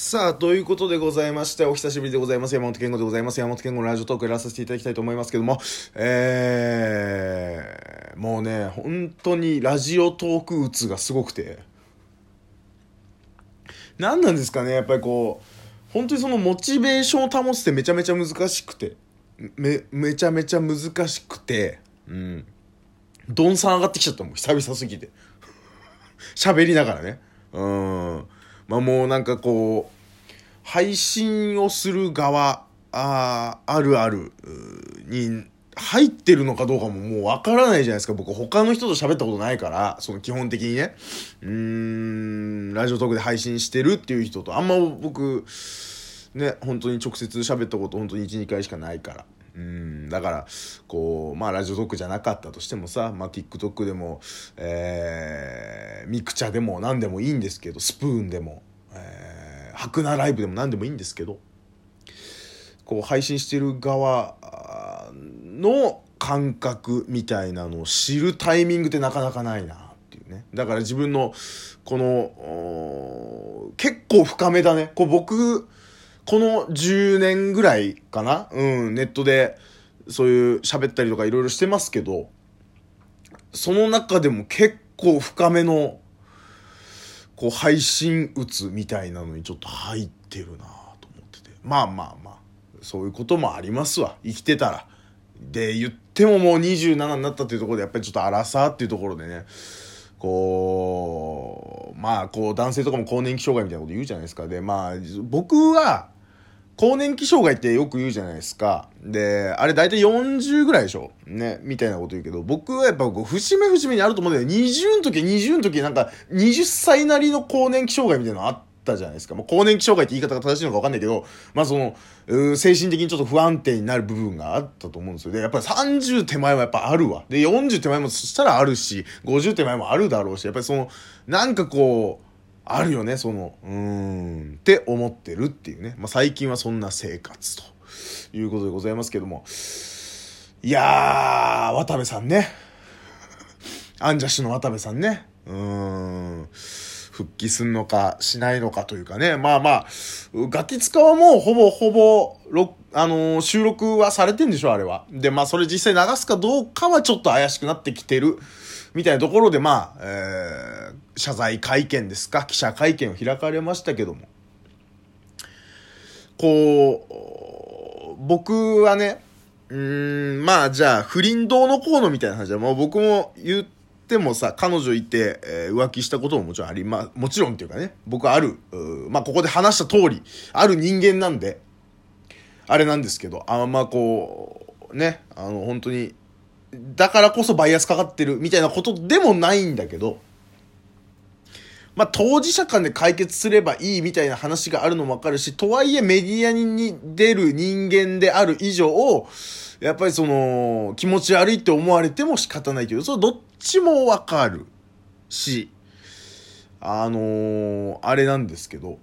さあ、ということでございまして、お久しぶりでございます。山本健吾でございます。山本健吾のラジオトークやらさせていただきたいと思いますけども、えー、もうね、本当にラジオトーク打つがすごくて、何なんですかね、やっぱりこう、本当にそのモチベーションを保つってめちゃめちゃ難しくて、め、めちゃめちゃ難しくて、うん。どんさん上がってきちゃったもん、久々すぎて。喋りながらね。うん。まあもうなんかこう、配信をする側、ああるあるに入ってるのかどうかももうわからないじゃないですか。僕他の人と喋ったことないから、その基本的にね。うーん、ラジオトークで配信してるっていう人と、あんま僕、ね、本当に直接喋ったこと本当に1、2回しかないから。うん。だからこうまあラジオトークじゃなかったとしてもさ、まあ、TikTok でも、えー、ミクチャでも何でもいいんですけどスプーンでも、えー、白菜ライブでも何でもいいんですけどこう配信してる側の感覚みたいなのを知るタイミングってなかなかないなっていうね。だから自分のこの結構深めだね。こう僕この10年ぐらいかな？うん、ネットでそういう喋ったりとかいろいろしてますけど、その中でも結構深めの、こう配信打つみたいなのにちょっと入ってるなと思ってて。まあまあまあ、そういうこともありますわ。生きてたら。で、言ってももう27になったっていうところで、やっぱりちょっと荒さっていうところでね、こう、まあ、こう、男性とかも更年期障害みたいなこと言うじゃないですか。で、まあ、僕は、更年期障害ってよく言うじゃないですか。で、あれ大体40ぐらいでしょ？ね、みたいなこと言うけど、僕はやっぱこう、節目節目にあると思うんだよ。20の時、20の時なんか、20歳なりの更年期障害みたいなのあったじゃないですか。まあ、更年期障害って言い方が正しいのかわかんないけど、まあその、精神的にちょっと不安定になる部分があったと思うんですよ。で、やっぱり30手前はやっぱあるわ。で、40手前もそしたらあるし、50手前もあるだろうし、やっぱりその、なんかこう、あるよね、その、うーん、って思ってるっていうね。まあ、最近はそんな生活ということでございますけども。いやー、渡部さんね。アンジャッシュの渡部さんね。うん。復帰すんのかしないのかというかね。まあまあ、ガキ使はもうほぼほぼ、あのー、収録はされてんでしょ、あれは。で、まあそれ実際流すかどうかはちょっと怪しくなってきてる。みたいなところで、まあ、えー、謝罪会見ですか、記者会見を開かれましたけども、こう、僕はね、うん、まあじゃあ、不倫どうのこうのみたいな話は、もう僕も言ってもさ、彼女いて、えー、浮気したことももちろんありま、もちろんっていうかね、僕ある、まあここで話した通り、ある人間なんで、あれなんですけど、あんまこう、ね、あの、本当に、だからこそバイアスかかってるみたいなことでもないんだけど、まあ、当事者間で解決すればいいみたいな話があるのもわかるし、とはいえメディアに出る人間である以上、やっぱりその、気持ち悪いって思われても仕方ないけど、それどっちもわかるし、あのー、あれなんですけど、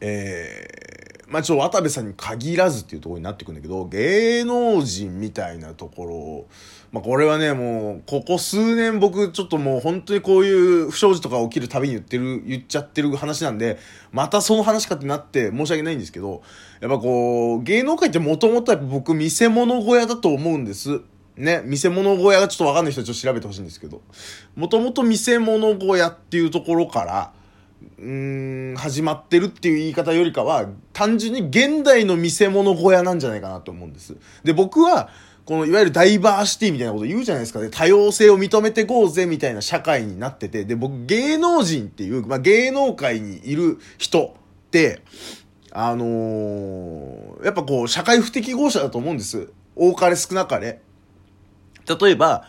えー、まあちょっと渡部さんに限らずっていうところになってくんだけど、芸能人みたいなところを、まあこれはね、もう、ここ数年僕ちょっともう本当にこういう不祥事とか起きるたびに言ってる、言っちゃってる話なんで、またその話かってなって申し訳ないんですけど、やっぱこう、芸能界ってもともとやっぱ僕見せ物小屋だと思うんです。ね、見せ物小屋がちょっとわかんない人はちょっと調べてほしいんですけど、もともと見せ物小屋っていうところから、うーん、始まってるっていう言い方よりかは、単純に現代の見せ物小屋なんじゃないかなと思うんです。で、僕は、このいわゆるダイバーシティみたいなこと言うじゃないですかね。多様性を認めてこうぜみたいな社会になってて。で、僕芸能人っていう、まあ、芸能界にいる人って、あのー、やっぱこう社会不適合者だと思うんです。多かれ少なかれ。例えば、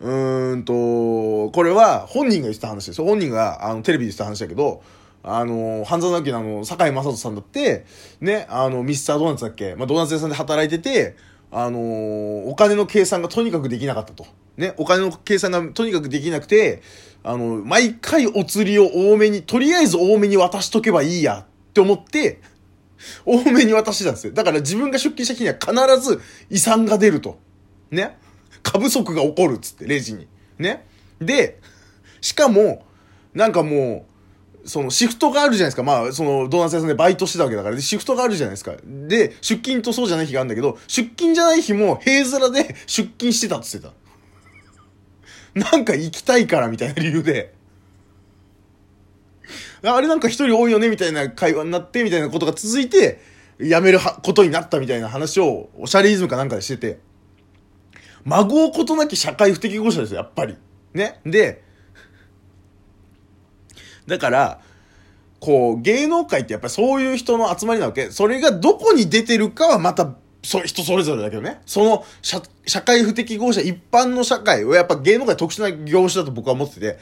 うんと、これは本人が言ってた話です。本人があのテレビで言ってた話だけど、あの、半沢直樹のあの、坂井正人さんだって、ね、あの、ミスタードーナツだっけまあ、ドーナツ屋さんで働いてて、あのお金の計算がとにかくできなかったと。ね、お金の計算がとにかくできなくて、あの、毎回お釣りを多めに、とりあえず多めに渡しとけばいいやって思って、多めに渡してたんですよ。だから自分が出勤した日には必ず遺産が出ると。ね。不足が起こるっつって、レジに。ね。で、しかも、なんかもう、そのシフトがあるじゃないですか。まあ、そのドーナツ屋さんでバイトしてたわけだから、で、シフトがあるじゃないですか。で、出勤とそうじゃない日があるんだけど、出勤じゃない日も平面で出勤してたって言ってた。なんか行きたいからみたいな理由で。あれなんか一人多いよねみたいな会話になってみたいなことが続いて、辞めることになったみたいな話を、おしゃれイズムかなんかでしてて。孫うことなき社会不適合者ですよ、やっぱり。ね。で、だから、こう、芸能界ってやっぱりそういう人の集まりなわけ。それがどこに出てるかはまた、そ人それぞれだけどね。その社、社会不適合者、一般の社会はやっぱ芸能界特殊な業種だと僕は思ってて。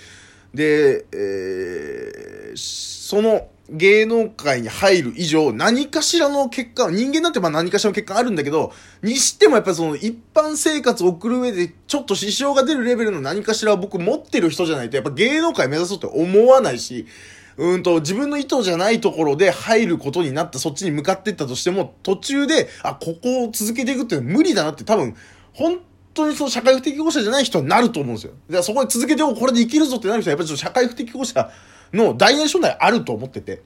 で、えー、その芸能界に入る以上、何かしらの結果、人間なんてまあ何かしらの結果あるんだけど、にしてもやっぱりその一般生活を送る上でちょっと支障が出るレベルの何かしらを僕持ってる人じゃないと、やっぱ芸能界目指そうって思わないし、うんと、自分の意図じゃないところで入ることになった、そっちに向かっていったとしても、途中で、あ、ここを続けていくっていうのは無理だなって多分、本当にその社会不適合者じゃない人になると思うんですよ。だからそこで続けておこれで生きるぞってなる人は、やっぱりちょっと社会不適合者の大なり小なりあると思ってて。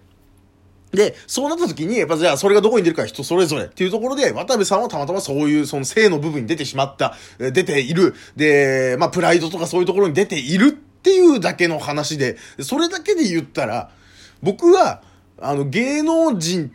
で、そうなった時に、やっぱじゃあそれがどこに出るか人それぞれっていうところで、渡部さんはたまたまそういうその性の部分に出てしまった、出ている、で、まあプライドとかそういうところに出ているっていうだけの話で、それだけで言ったら、僕は、あの芸能人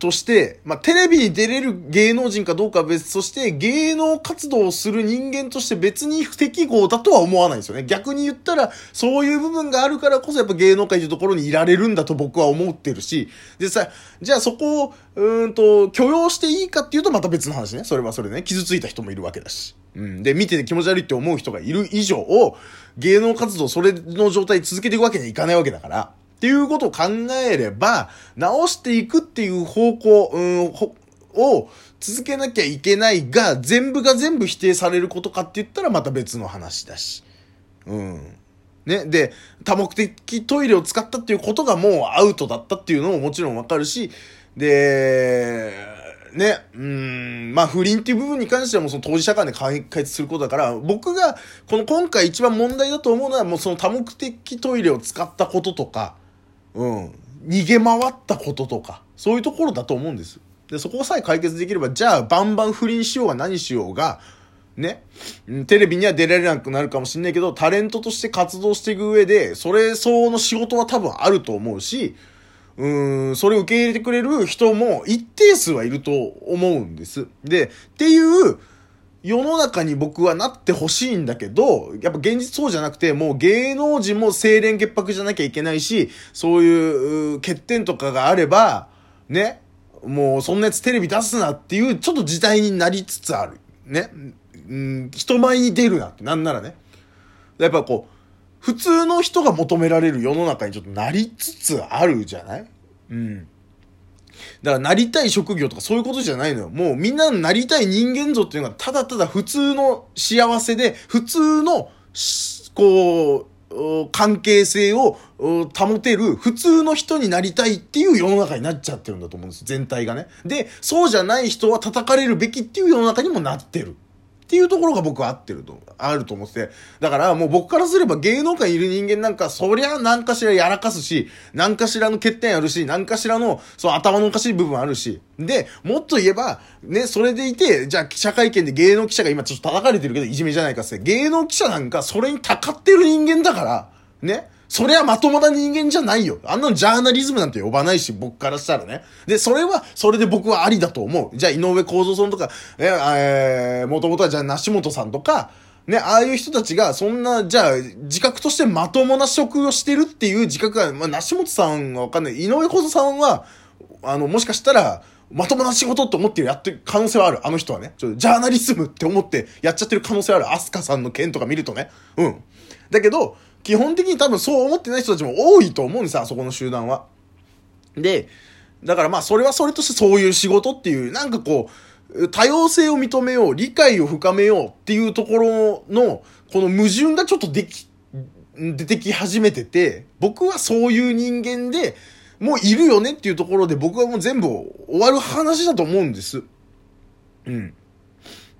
として、まあ、テレビに出れる芸能人かどうかは別として、芸能活動をする人間として別に不適合だとは思わないんですよね。逆に言ったら、そういう部分があるからこそやっぱ芸能界というところにいられるんだと僕は思ってるし、でさ、じゃあそこを、うんと、許容していいかっていうとまた別の話ね。それはそれね。傷ついた人もいるわけだし。うん。で、見てて気持ち悪いって思う人がいる以上、芸能活動それの状態続けていくわけにはいかないわけだから、っていうことを考えれば、直していくっていう方向、うん、を続けなきゃいけないが、全部が全部否定されることかって言ったらまた別の話だし。うん。ね。で、多目的トイレを使ったっていうことがもうアウトだったっていうのももちろんわかるし、で、ね、うん、まあ不倫っていう部分に関してはもうその当事者間で解決することだから、僕がこの今回一番問題だと思うのはもうその多目的トイレを使ったこととか、うん、逃げ回ったこととか、そういうところだと思うんです。で、そこさえ解決できれば、じゃあバンバン不倫しようが何しようが、ね、テレビには出られなくなるかもしんないけど、タレントとして活動していく上で、それ相応の仕事は多分あると思うし、うーん、それを受け入れてくれる人も一定数はいると思うんです。で、っていう、世の中に僕はなってほしいんだけど、やっぱ現実そうじゃなくて、もう芸能人も清廉潔白じゃなきゃいけないし、そういう欠点とかがあれば、ね、もうそんなやつテレビ出すなっていうちょっと時代になりつつある。ね。うん、人前に出るなって、なんならね。やっぱこう、普通の人が求められる世の中にちょっとなりつつあるじゃない？うん。だからなりたい職業とかそういうことじゃないのよ。もうみんなのなりたい人間像っていうのがただただ普通の幸せで、普通の、こう、関係性を保てる普通の人になりたいっていう世の中になっちゃってるんだと思うんです。全体がね。で、そうじゃない人は叩かれるべきっていう世の中にもなってる。っていうところが僕は合ってると、あると思ってて。だからもう僕からすれば芸能界にいる人間なんか、そりゃ何かしらやらかすし、何かしらの欠点あるし、何かしらの、その頭のおかしい部分あるし。で、もっと言えば、ね、それでいて、じゃあ記者会見で芸能記者が今ちょっと叩かれてるけど、いじめじゃないかって、芸能記者なんかそれにたかってる人間だから、ね。それはまともな人間じゃないよ。あんなのジャーナリズムなんて呼ばないし、僕からしたらね。で、それは、それで僕はありだと思う。じゃあ、井上公造さんとか、えー、もともとはじゃあ、梨本さんとか、ね、ああいう人たちが、そんな、じゃあ、自覚としてまともな職をしてるっていう自覚が、まあ、梨本さんはわかんない。井上公造さんは、あの、もしかしたら、まともな仕事って思ってやってる可能性はある。あの人はね。ちょジャーナリズムって思ってやっちゃってる可能性はある。アスカさんの件とか見るとね。うん。だけど、基本的に多分そう思ってない人たちも多いと思うんですよ、あそこの集団は。で、だからまあそれはそれとしてそういう仕事っていう、なんかこう、多様性を認めよう、理解を深めようっていうところの、この矛盾がちょっとでき、出てき始めてて、僕はそういう人間で、もういるよねっていうところで僕はもう全部終わる話だと思うんです。うん。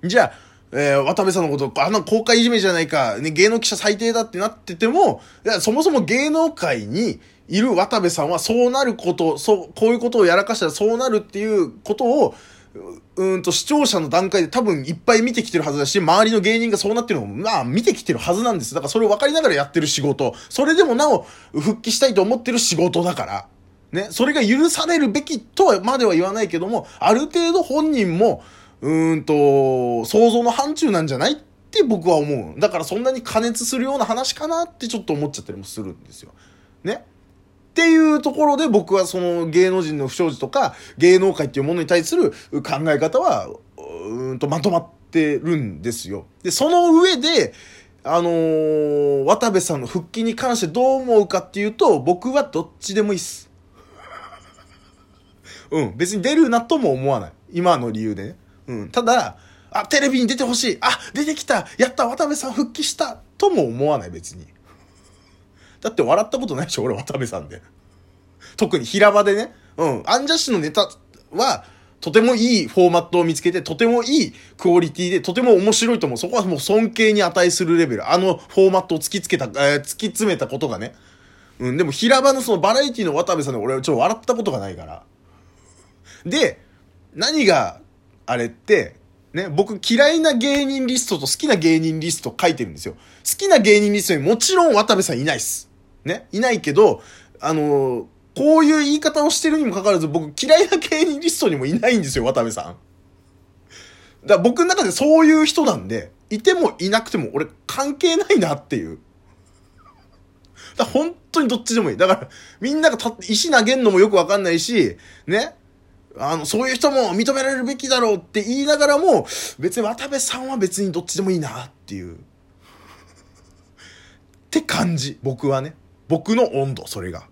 じゃあ、えー、渡部さんのこと、あの公開いじめじゃないか、ね、芸能記者最低だってなってても、いや、そもそも芸能界にいる渡部さんはそうなること、そう、こういうことをやらかしたらそうなるっていうことを、うんと視聴者の段階で多分いっぱい見てきてるはずだし、周りの芸人がそうなってるのも、まあ見てきてるはずなんです。だからそれを分かりながらやってる仕事、それでもなお復帰したいと思ってる仕事だから、ね、それが許されるべきとはまでは言わないけども、ある程度本人も、うんと、想像の範疇なんじゃないって僕は思う。だからそんなに加熱するような話かなってちょっと思っちゃったりもするんですよ。ね。っていうところで僕はその芸能人の不祥事とか芸能界っていうものに対する考え方はうんとまとまってるんですよ。で、その上で、あのー渡部さんの復帰に関してどう思うかっていうと、僕はどっちでもいいっす。うん、別に出るなとも思わない。今の理由でね。うん、ただ、あ、テレビに出てほしい。あ、出てきた。やった、渡部さん復帰した。とも思わない、別に。だって笑ったことないでしょ、俺、渡部さんで。特に平場でね。うん。アンジャッシュのネタは、とてもいいフォーマットを見つけて、とてもいいクオリティで、とても面白いと思う。そこはもう尊敬に値するレベル。あのフォーマットを突きつけた、えー突き詰めたことがね。うん、でも平場のそのバラエティの渡部さんで俺はちょっと笑ったことがないから。で、何があれって、ね、僕嫌いな芸人リストと好きな芸人リスト書いてるんですよ。好きな芸人リストにもちろん渡部さんいないっす。ね、いないけど、あのーこういう言い方をしてるにもかかわらず僕嫌いな芸人リストにもいないんですよ、渡部さん。だ僕の中でそういう人なんで、いてもいなくても俺関係ないなっていう。だ本当にどっちでもいい。だから、みんなが石投げんのもよくわかんないし、ね。あの、そういう人も認められるべきだろうって言いながらも、別に渡部さんは別にどっちでもいいなっていう。って感じ。僕はね。僕の温度、それが。